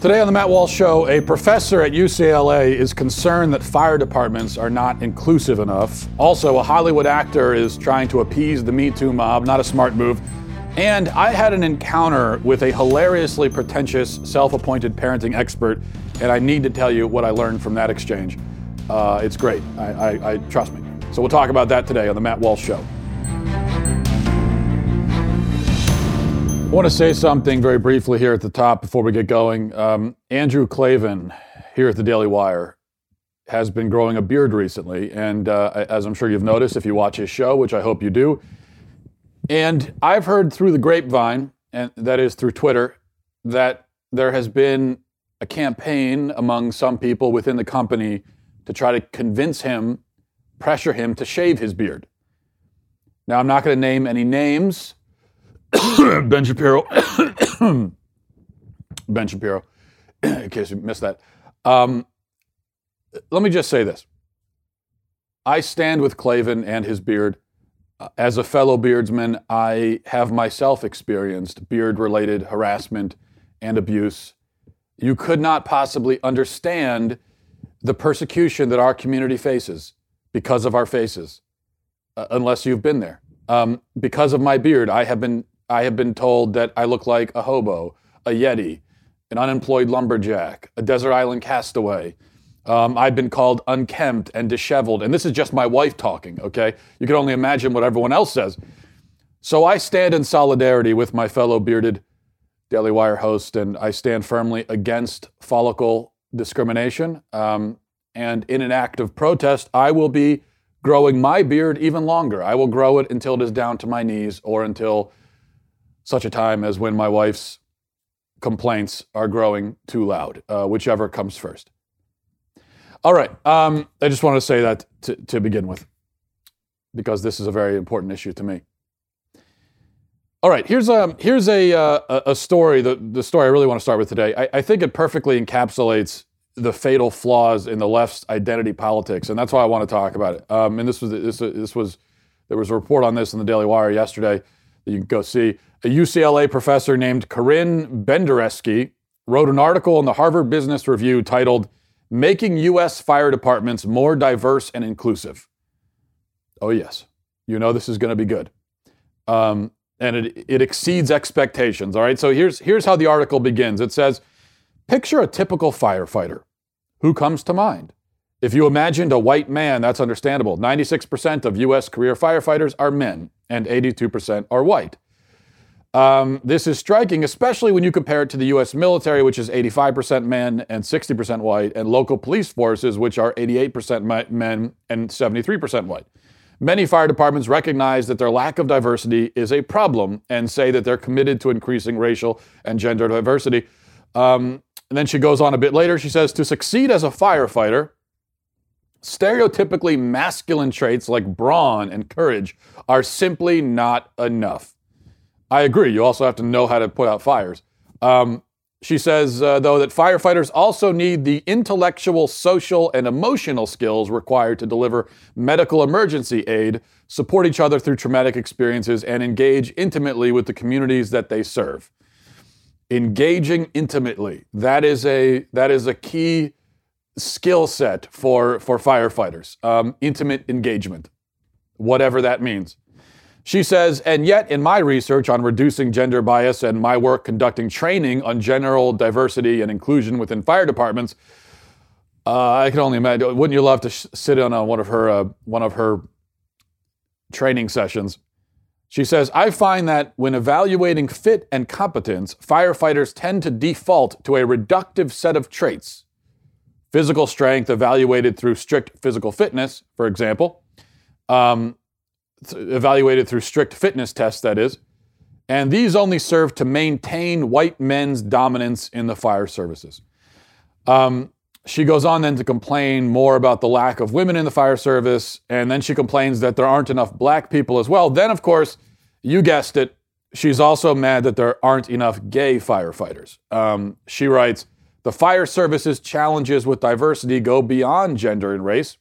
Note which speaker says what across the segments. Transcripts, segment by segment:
Speaker 1: Today on the Matt Walsh Show, a professor at UCLA is concerned that fire departments are not inclusive enough. Also, a Hollywood actor is trying to appease the Me Too mob, not a smart move. And I had an encounter with a hilariously pretentious, self appointed parenting expert, and I need to tell you what I learned from that exchange. Uh, it's great. I, I, I trust me. So we'll talk about that today on the Matt Walsh Show. I want to say something very briefly here at the top before we get going. Um, Andrew Klavan here at the Daily Wire has been growing a beard recently. And uh, as I'm sure you've noticed if you watch his show, which I hope you do. And I've heard through the grapevine, and that is through Twitter, that there has been a campaign among some people within the company to try to convince him, pressure him to shave his beard. Now, I'm not going to name any names ben Shapiro. ben Shapiro, in case you missed that. Um, let me just say this. I stand with Klavan and his beard. Uh, as a fellow beardsman, I have myself experienced beard related harassment and abuse. You could not possibly understand the persecution that our community faces because of our faces, uh, unless you've been there. Um, because of my beard, I have been I have been told that I look like a hobo, a Yeti, an unemployed lumberjack, a desert island castaway. Um, I've been called unkempt and disheveled. And this is just my wife talking, okay? You can only imagine what everyone else says. So I stand in solidarity with my fellow bearded Daily Wire host, and I stand firmly against follicle discrimination. Um, and in an act of protest, I will be growing my beard even longer. I will grow it until it is down to my knees or until such a time as when my wife's complaints are growing too loud, uh, whichever comes first. All right. Um, I just want to say that to, to begin with, because this is a very important issue to me. All right, here's a here's a uh, a story. The the story I really want to start with today. I, I, think it perfectly encapsulates the fatal flaws in the left's identity politics, and that's why I want to talk about it. Um, and this was this this was there was a report on this in the Daily Wire yesterday that you can go see. A UCLA professor named Corinne Bendersky wrote an article in the Harvard Business Review titled Making U.S. Fire Departments More Diverse and Inclusive. Oh, yes. You know this is going to be good. Um, and it, it exceeds expectations. All right. So here's, here's how the article begins it says Picture a typical firefighter. Who comes to mind? If you imagined a white man, that's understandable. 96% of U.S. career firefighters are men, and 82% are white. Um, this is striking, especially when you compare it to the U.S. military, which is 85% men and 60% white, and local police forces, which are 88% men and 73% white. Many fire departments recognize that their lack of diversity is a problem and say that they're committed to increasing racial and gender diversity. Um, and then she goes on a bit later. She says, To succeed as a firefighter, Stereotypically masculine traits like brawn and courage are simply not enough. I agree. You also have to know how to put out fires. Um, she says, uh, though, that firefighters also need the intellectual, social, and emotional skills required to deliver medical emergency aid, support each other through traumatic experiences, and engage intimately with the communities that they serve. Engaging intimately. That is a, that is a key skill set for, for firefighters um, intimate engagement, whatever that means. She says, and yet in my research on reducing gender bias and my work conducting training on general diversity and inclusion within fire departments, uh, I can only imagine. Wouldn't you love to sh- sit in on one of her uh, one of her training sessions? She says, I find that when evaluating fit and competence, firefighters tend to default to a reductive set of traits physical strength evaluated through strict physical fitness, for example, um, evaluated through strict fitness tests, that is. And these only serve to maintain white men's dominance in the fire services. Um, she goes on then to complain more about the lack of women in the fire service, and then she complains that there aren't enough black people as well. Then, of course, you guessed it, she's also mad that there aren't enough gay firefighters. Um, she writes, the fire service's challenges with diversity go beyond gender and race.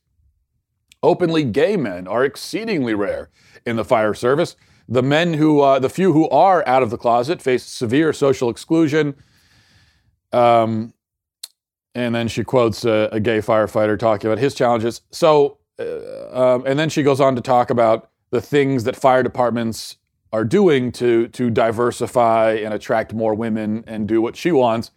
Speaker 1: Openly gay men are exceedingly rare in the fire service. The men who, uh, the few who are out of the closet, face severe social exclusion. Um, and then she quotes a, a, gay firefighter talking about his challenges. So, uh, um, and then she goes on to talk about the things that fire departments are doing to to diversify and attract more women and do what she wants.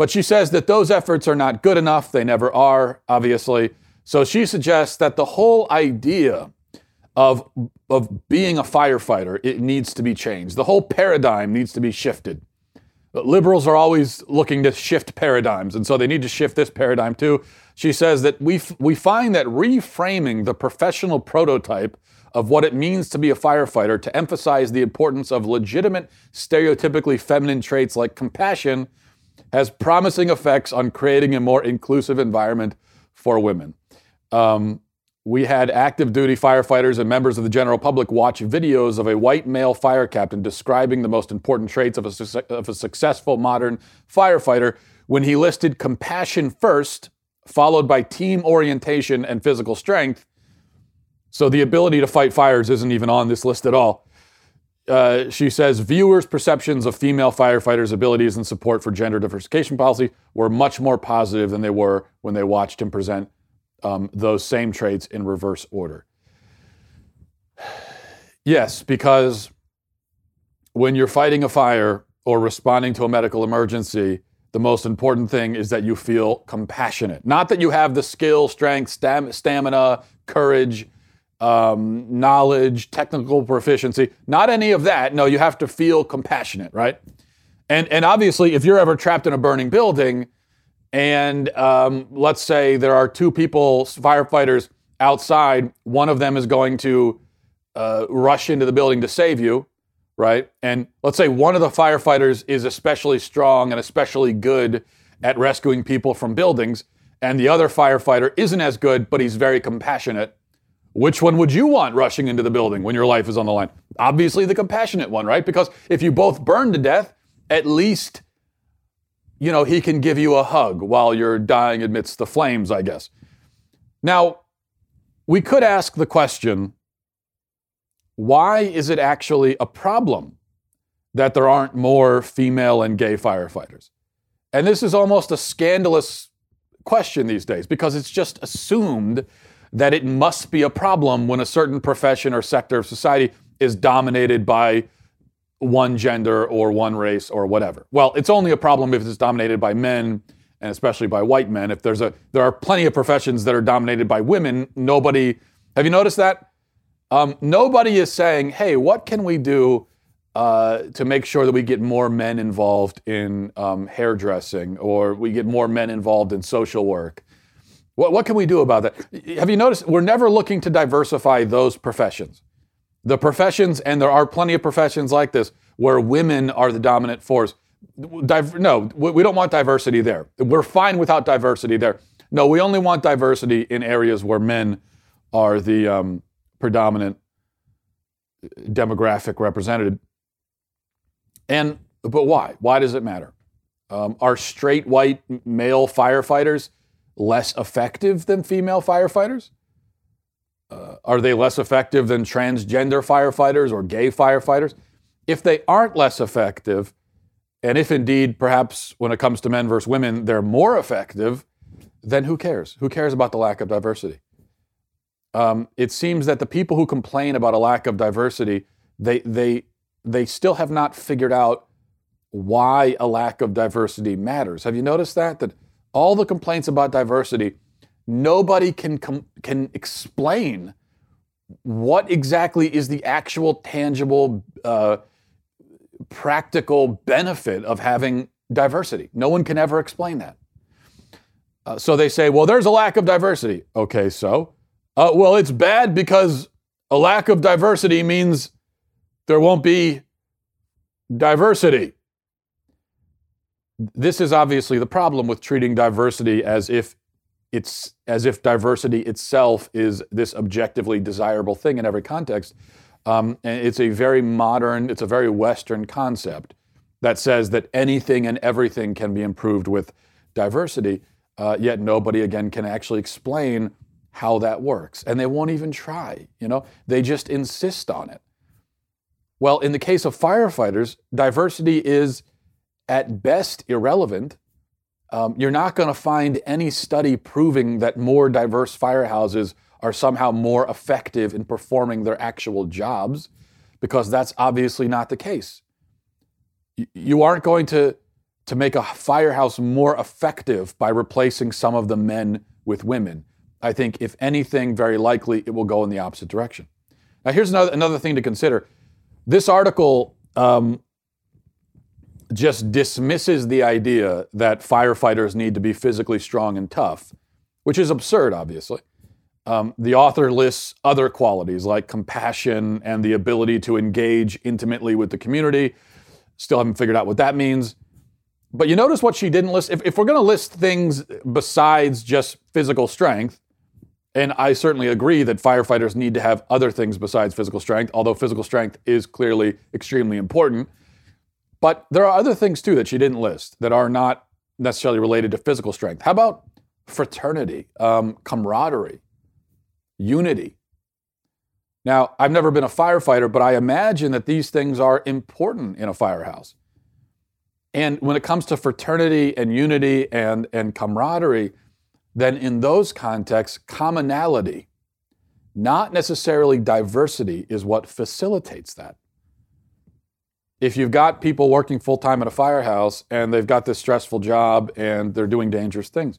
Speaker 1: But she says that those efforts are not good enough. They never are, obviously. So she suggests that the whole idea of of being a firefighter it needs to be changed. The whole paradigm needs to be shifted. Liberals are always looking to shift paradigms, and so they need to shift this paradigm too. She says that we, f- we find that reframing the professional prototype of what it means to be a firefighter to emphasize the importance of legitimate, stereotypically feminine traits like compassion has promising effects on creating a more inclusive environment for women. Um, we had active duty firefighters and members of the general public watch videos of a white male fire captain describing the most important traits of a, su- of a successful modern firefighter when he listed compassion first, followed by team orientation and physical strength. So the ability to fight fires isn't even on this list at all. Uh, she says viewers' perceptions of female firefighters' abilities and support for gender diversification policy were much more positive than they were when they watched him present um, those same traits in reverse order. Yes, because when you're fighting a fire or responding to a medical emergency, the most important thing is that you feel compassionate. Not that you have the skill, strength, stam- stamina, courage, um, knowledge, technical proficiency. Not any of that. No, you have to feel compassionate, right? And and obviously, if you're ever trapped in a burning building, and um, let's say there are two people, firefighters outside. One of them is going to uh, rush into the building to save you, right? And let's say one of the firefighters is especially strong and especially good at rescuing people from buildings, and the other firefighter isn't as good, but he's very compassionate. Which one would you want rushing into the building when your life is on the line? Obviously, the compassionate one, right? Because if you both burn to death, at least you know, he can give you a hug while you're dying amidst the flames, I guess. Now, we could ask the question why is it actually a problem that there aren't more female and gay firefighters? And this is almost a scandalous question these days because it's just assumed that it must be a problem when a certain profession or sector of society is dominated by one gender or one race or whatever. Well, it's only a problem if it's dominated by men and especially by white men. If there's a there are plenty of professions that are dominated by women, nobody have you noticed that? Um, nobody is saying, "Hey, what can we do uh, to make sure that we get more men involved in um, hairdressing or we get more men involved in social work?" What, what can we do about that? Have you noticed we're never looking to diversify those professions? The professions, and there are plenty of professions like this, where women are the dominant force. no, we don't want diversity there. We're fine without diversity there. No, we only want diversity in areas where men are the um, predominant demographic represented. And but why? Why does it matter? Um, are straight white male firefighters less effective than female firefighters? Uh, are they less effective than transgender firefighters or gay firefighters? If they aren't less effective, and if indeed, perhaps when it comes to men versus women, they're more effective, then who cares? Who cares about the lack of diversity? Um, it seems that the people who complain about a lack of diversity, they, they, they still have not figured out why a lack of diversity matters. Have you noticed that? That all the complaints about diversity nobody can com- can explain what exactly is the actual tangible uh, practical benefit of having diversity. No one can ever explain that. Uh, so they say well there's a lack of diversity. Okay so uh, well it's bad because a lack of diversity means there won't be diversity this is obviously the problem with treating diversity as if it's as if diversity itself is this objectively desirable thing in every context. Um, and it's a very modern, it's a very Western concept that says that anything and everything can be improved with diversity. Uh, yet nobody again can actually explain how that works, and they won't even try. You know, they just insist on it. Well, in the case of firefighters, diversity is at best irrelevant um, you're not going to find any study proving that more diverse firehouses are somehow more effective in performing their actual jobs, because that's obviously not the case. You aren't going to, to make a firehouse more effective by replacing some of the men with women. I think, if anything, very likely it will go in the opposite direction. Now, here's another, another thing to consider. This article um, just dismisses the idea that firefighters need to be physically strong and tough, which is absurd, obviously. Um, the author lists other qualities like compassion and the ability to engage intimately with the community. Still haven't figured out what that means. But you notice what she didn't list. If, if we're going to list things besides just physical strength, and I certainly agree that firefighters need to have other things besides physical strength, although physical strength is clearly extremely important. But there are other things too that she didn't list that are not necessarily related to physical strength. How about fraternity, um, camaraderie, unity? Now, I've never been a firefighter, but I imagine that these things are important in a firehouse. And when it comes to fraternity and unity and, and camaraderie, then in those contexts, commonality, not necessarily diversity, is what facilitates that if you've got people working full time at a firehouse and they've got this stressful job and they're doing dangerous things,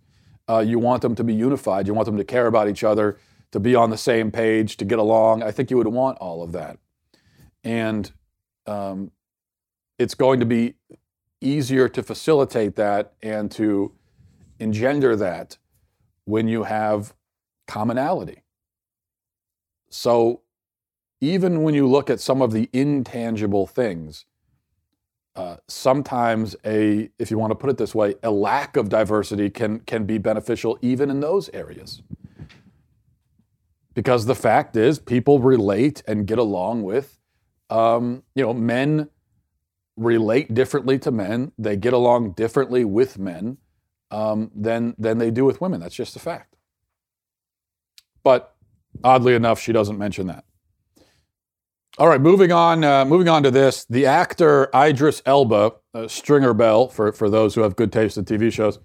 Speaker 1: uh, you want them to be unified. You want them to care about each other, to be on the same page, to get along. I think you would want all of that. And um, it's going to be easier to facilitate that and to engender that when you have commonality. So even when you look at some of the intangible things, uh, sometimes a, if you want to put it this way, a lack of diversity can can be beneficial even in those areas. Because the fact is, people relate and get along with, um, you know, men relate differently to men. They get along differently with men um, than than they do with women. That's just a fact. But oddly enough, she doesn't mention that. All right, moving on. Uh, moving on to this, the actor Idris Elba, uh, Stringer Bell, for for those who have good taste in TV shows,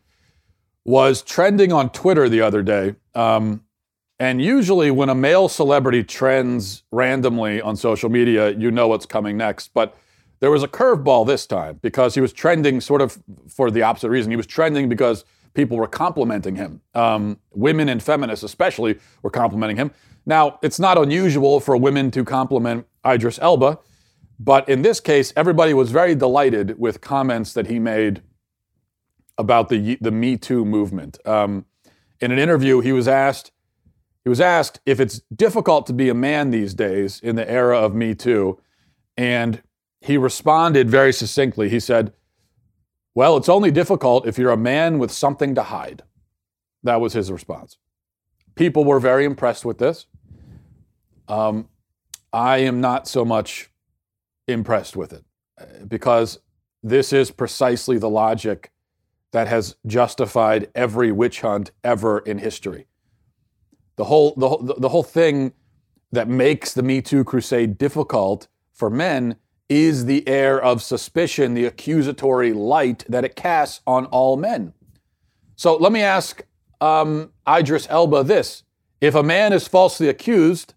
Speaker 1: was trending on Twitter the other day. Um, and usually, when a male celebrity trends randomly on social media, you know what's coming next. But there was a curveball this time because he was trending sort of for the opposite reason. He was trending because people were complimenting him. Um, women and feminists, especially, were complimenting him. Now, it's not unusual for women to compliment Idris Elba. But in this case, everybody was very delighted with comments that he made about the the Me Too movement. Um, in an interview, he was asked he was asked if it's difficult to be a man these days in the era of Me Too, and he responded very succinctly. He said, "Well, it's only difficult if you're a man with something to hide." That was his response. People were very impressed with this. Um, I am not so much impressed with it because this is precisely the logic that has justified every witch hunt ever in history. The whole, the, whole, the whole thing that makes the Me Too crusade difficult for men is the air of suspicion, the accusatory light that it casts on all men. So let me ask um, Idris Elba this. If a man is falsely accused,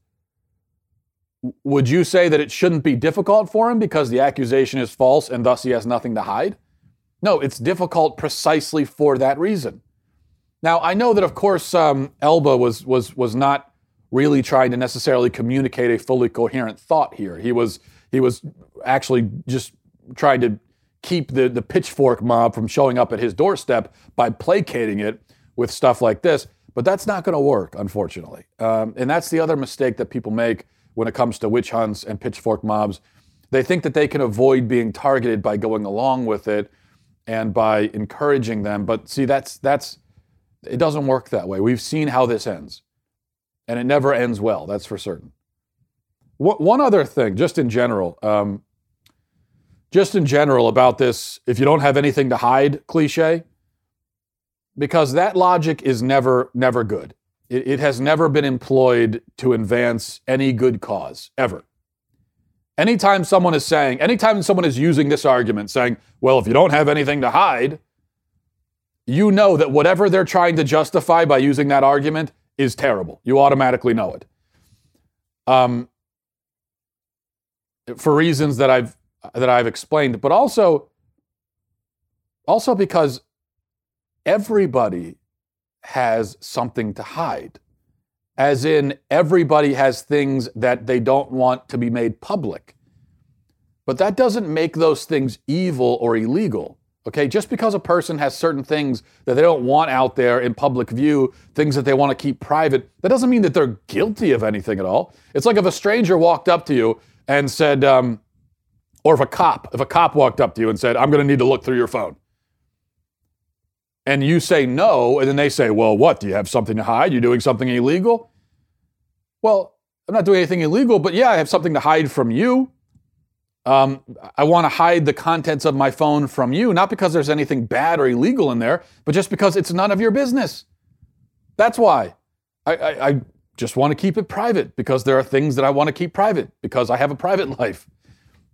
Speaker 1: would you say that it shouldn't be difficult for him because the accusation is false and thus he has nothing to hide? No, it's difficult precisely for that reason. Now, I know that, of course, um, Elba was, was, was not really trying to necessarily communicate a fully coherent thought here. He was, he was actually just trying to keep the, the pitchfork mob from showing up at his doorstep by placating it with stuff like this. But that's not going to work, unfortunately. Um, and that's the other mistake that people make when it comes to witch hunts and pitchfork mobs. They think that they can avoid being targeted by going along with it and by encouraging them. But see, that's that's it doesn't work that way. We've seen how this ends, and it never ends well. That's for certain. One other thing, just in general, um, just in general about this, if you don't have anything to hide, cliche, because that logic is never never good. It, it has never been employed to advance any good cause, ever. Anytime someone is saying, anytime someone is using this argument, saying, well, if you don't have anything to hide, you know that whatever they're trying to justify by using that argument is terrible. You automatically know it. Um, for reasons that I've that I've explained, but also also because everybody has something to hide. As in everybody has things that they don't want to be made public. But that doesn't make those things evil or illegal. Okay, just because a person has certain things that they don't want out there in public view, things that they want to keep private, that doesn't mean that they're guilty of anything at all. It's like if a stranger walked up to you and said, um, or if a cop, if a cop walked up to you and said, I'm going to need to look through your phone. And you say no, and then they say, Well, what? Do you have something to hide? You're doing something illegal? Well, I'm not doing anything illegal, but yeah, I have something to hide from you. Um, I want to hide the contents of my phone from you, not because there's anything bad or illegal in there, but just because it's none of your business. That's why. I, I, I just want to keep it private because there are things that I want to keep private because I have a private life.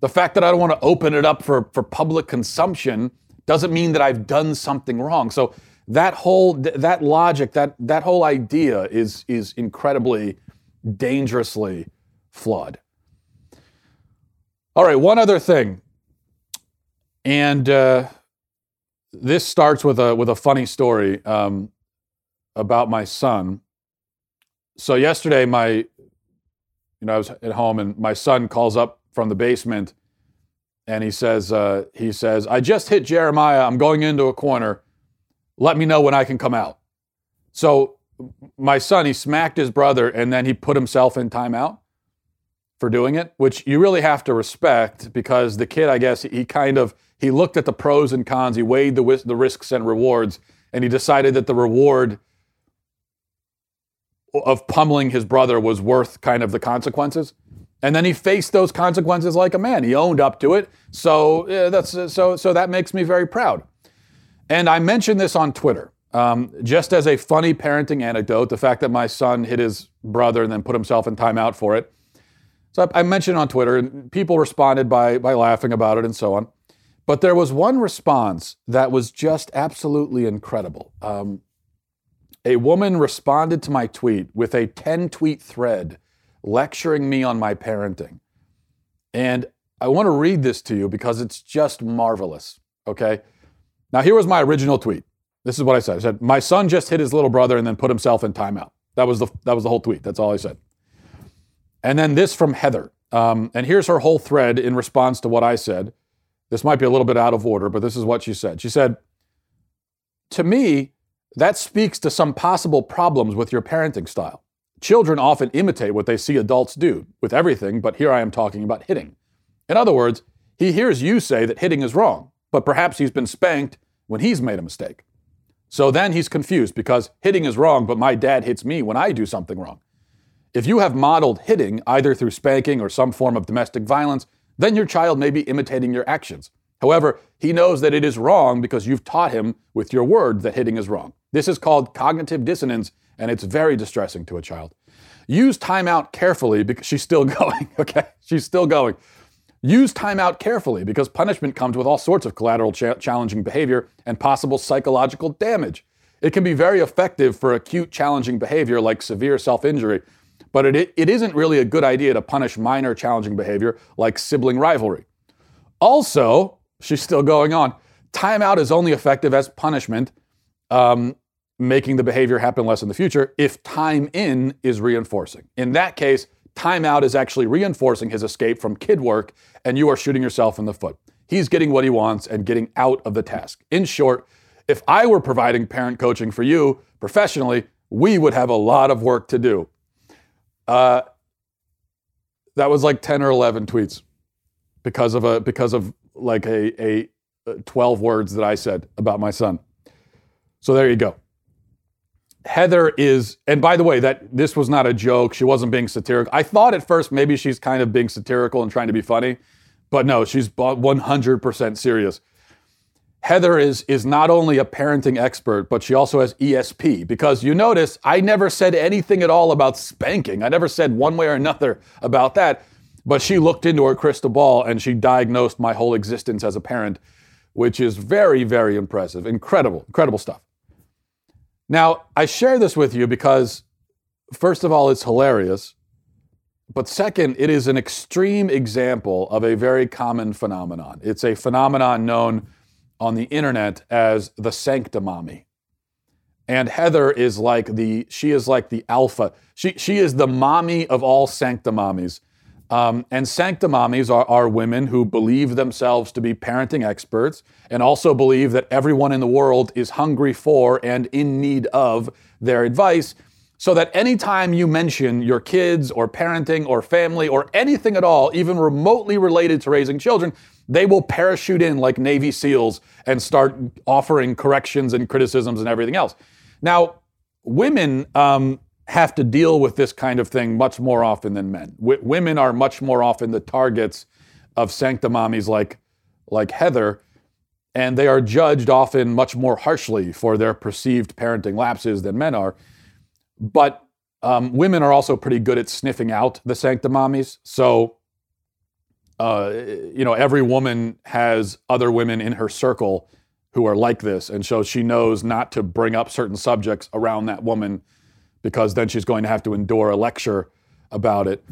Speaker 1: The fact that I don't want to open it up for, for public consumption doesn't mean that I've done something wrong. So that whole that logic, that that whole idea is is incredibly dangerously flawed. All right, one other thing, and uh, this starts with a with a funny story um, about my son. So yesterday, my you know I was at home, and my son calls up from the basement, and he says uh, he says I just hit Jeremiah. I'm going into a corner. Let me know when I can come out. So my son, he smacked his brother, and then he put himself in timeout for doing it, which you really have to respect because the kid, I guess, he kind of he looked at the pros and cons, he weighed the the risks and rewards, and he decided that the reward of pummeling his brother was worth kind of the consequences. And then he faced those consequences like a man. He owned up to it. So yeah, that's so so that makes me very proud. And I mentioned this on Twitter. Um, just as a funny parenting anecdote, the fact that my son hit his brother and then put himself in timeout for it. So I, I mentioned on Twitter, and people responded by, by laughing about it and so on. But there was one response that was just absolutely incredible. Um, a woman responded to my tweet with a 10 tweet thread lecturing me on my parenting. And I want to read this to you because it's just marvelous. Okay. Now, here was my original tweet. This is what I said. I said, My son just hit his little brother and then put himself in timeout. That was the, that was the whole tweet. That's all I said. And then this from Heather. Um, and here's her whole thread in response to what I said. This might be a little bit out of order, but this is what she said. She said, To me, that speaks to some possible problems with your parenting style. Children often imitate what they see adults do with everything, but here I am talking about hitting. In other words, he hears you say that hitting is wrong, but perhaps he's been spanked when he's made a mistake. So then he's confused because hitting is wrong, but my dad hits me when I do something wrong. If you have modeled hitting, either through spanking or some form of domestic violence, then your child may be imitating your actions. However, he knows that it is wrong because you've taught him with your word that hitting is wrong. This is called cognitive dissonance, and it's very distressing to a child. Use timeout carefully because she's still going, okay? She's still going. Use timeout carefully because punishment comes with all sorts of collateral cha- challenging behavior and possible psychological damage. It can be very effective for acute challenging behavior like severe self injury, but it, it isn't really a good idea to punish minor challenging behavior like sibling rivalry. Also, she's still going on, timeout is only effective as punishment, um, making the behavior happen less in the future if time in is reinforcing. In that case, timeout is actually reinforcing his escape from kid work, and you are shooting yourself in the foot. He's getting what he wants and getting out of the task. In short, if I were providing parent coaching for you professionally, we would have a lot of work to do. Uh, that was like 10 or 11 tweets because of a because of like a, a uh, 12 words that I said about my son. So there you go. Heather is, and by the way, that this was not a joke. She wasn't being satirical. I thought at first maybe she's kind of being satirical and trying to be funny, but no, she's 100% serious. Heather is, is not only a parenting expert, but she also has ESP. Because you notice I never said anything at all about spanking. I never said one way or another about that. But she looked into her crystal ball and she diagnosed my whole existence as a parent, which is very, very impressive. Incredible, incredible stuff. Now, I share this with you because, first of all, it's hilarious. But second, it is an extreme example of a very common phenomenon. It's a phenomenon known on the internet as the sanctimommy. And Heather is like the she is like the alpha. She she is the mommy of all sanctimommies. Um, and sanctimommies are, are women who believe themselves to be parenting experts and also believe that everyone in the world is hungry for and in need of their advice. So that anytime you mention your kids or parenting or family or anything at all, even remotely related to raising children, they will parachute in like Navy SEALs and start offering corrections and criticisms and everything else. Now, women um, have to deal with this kind of thing much more often than men. W- women are much more often the targets of sanctimommies like, like Heather, and they are judged often much more harshly for their perceived parenting lapses than men are. But um, women are also pretty good at sniffing out the sanctimommies. So, uh, you know, every woman has other women in her circle who are like this, and so she knows not to bring up certain subjects around that woman because then she's going to have to endure a lecture about it.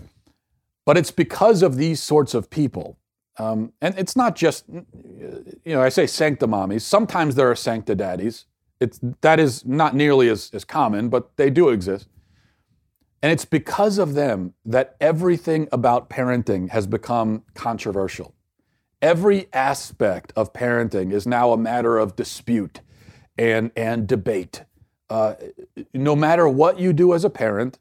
Speaker 1: But it's because of these sorts of people. Um, and it's not just, you know, I say sanctimommies. Sometimes there are sanctidaddies. It's, that is not nearly as, as common, but they do exist. And it's because of them that everything about parenting has become controversial. Every aspect of parenting is now a matter of dispute and, and debate uh, no matter what you do as a parent,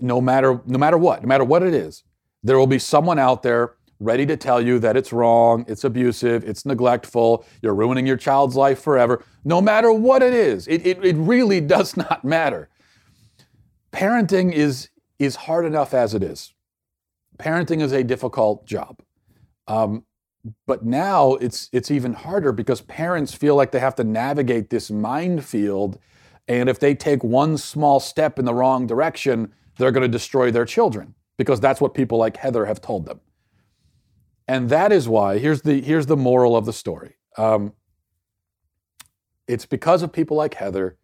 Speaker 1: no matter no matter what, no matter what it is, there will be someone out there ready to tell you that it's wrong, it's abusive, it's neglectful, you're ruining your child's life forever. No matter what it is, it, it, it really does not matter. Parenting is, is hard enough as it is. Parenting is a difficult job. Um, but now it's it's even harder because parents feel like they have to navigate this minefield and if they take one small step in the wrong direction they're going to destroy their children because that's what people like heather have told them. And that is why here's the here's the moral of the story. Um, it's because of people like heather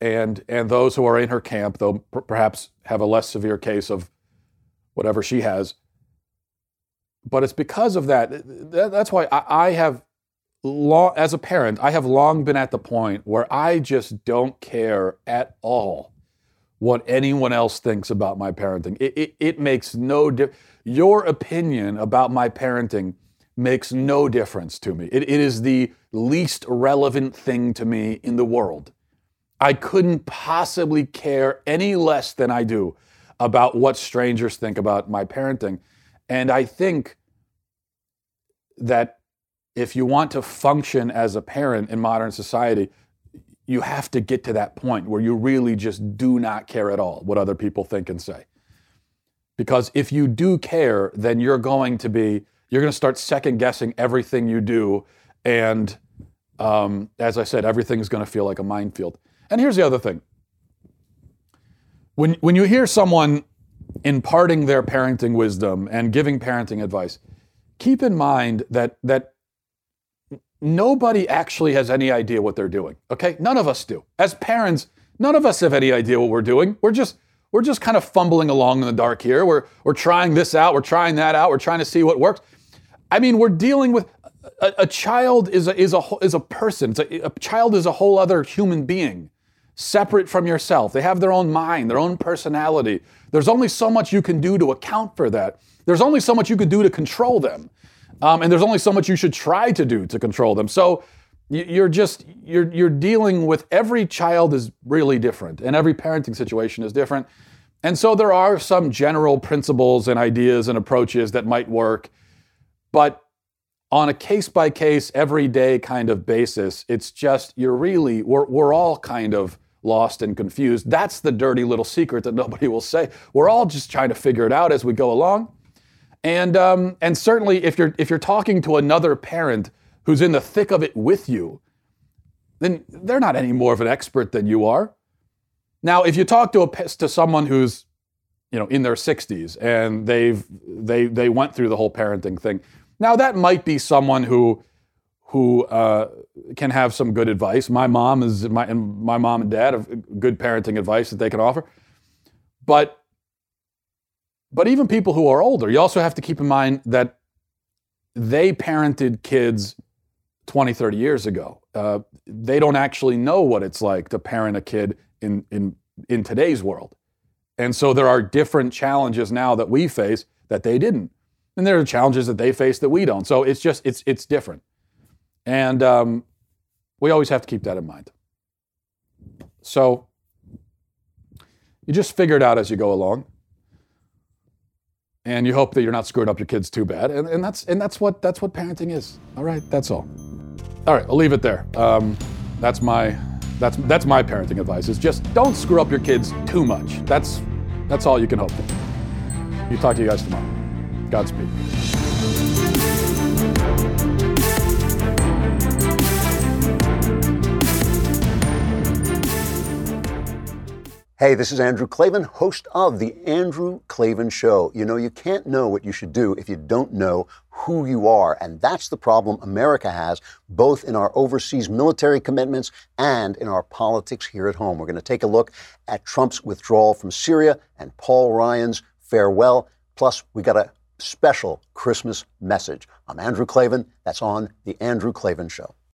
Speaker 1: and and those who are in her camp though p- perhaps have a less severe case of whatever she has but it's because of that. That's why I have long, as a parent, I have long been at the point where I just don't care at all what anyone else thinks about my parenting. It, it, it makes no difference. Your opinion about my parenting makes no difference to me. It, it is the least relevant thing to me in the world. I couldn't possibly care any less than I do about what strangers think about my parenting. And I think that if you want to function as a parent in modern society, you have to get to that point where you really just do not care at all what other people think and say. Because if you do care, then you're going to be, you're going to start second guessing everything you do. And um, as I said, everything's going to feel like a minefield. And here's the other thing when, when you hear someone imparting their parenting wisdom and giving parenting advice, keep in mind that that nobody actually has any idea what they're doing. Okay? None of us do. As parents, none of us have any idea what we're doing. We're just we're just kind of fumbling along in the dark here. We're we're trying this out, we're trying that out, we're trying to see what works. I mean, we're dealing with a, a child is a is a is a person. A, a child is a whole other human being, separate from yourself. They have their own mind, their own personality. There's only so much you can do to account for that. There's only so much you could do to control them. Um, and there's only so much you should try to do to control them. So you're just you're you're dealing with every child is really different and every parenting situation is different. And so there are some general principles and ideas and approaches that might work, but on a case by case, everyday kind of basis, it's just you're really we're we're all kind of lost and confused. That's the dirty little secret that nobody will say. We're all just trying to figure it out as we go along. And, um, and certainly, if you're, if you're talking to another parent who's in the thick of it with you, then they're not any more of an expert than you are. Now, if you talk to, a, to someone who's you know, in their 60s and they've, they, they went through the whole parenting thing, now that might be someone who, who uh, can have some good advice. My mom is my and my mom and dad have good parenting advice that they can offer. But but even people who are older, you also have to keep in mind that they parented kids 20, 30 years ago. Uh, they don't actually know what it's like to parent a kid in, in, in today's world. And so there are different challenges now that we face that they didn't. And there are challenges that they face that we don't. So it's just, it's, it's different. And um, we always have to keep that in mind. So you just figure it out as you go along. And you hope that you're not screwing up your kids too bad. And, and, that's, and that's, what, that's what parenting is. All right, that's all. All right, I'll leave it there. Um, that's my that's that's my parenting advice. Is just don't screw up your kids too much. That's that's all you can hope for. You talk to you guys tomorrow. Godspeed.
Speaker 2: Hey, this is Andrew Klavan, host of The Andrew Klavan Show. You know, you can't know what you should do if you don't know who you are. And that's the problem America has, both in our overseas military commitments and in our politics here at home. We're going to take a look at Trump's withdrawal from Syria and Paul Ryan's farewell. Plus, we got a special Christmas message. I'm Andrew Klavan. That's on The Andrew Klavan Show.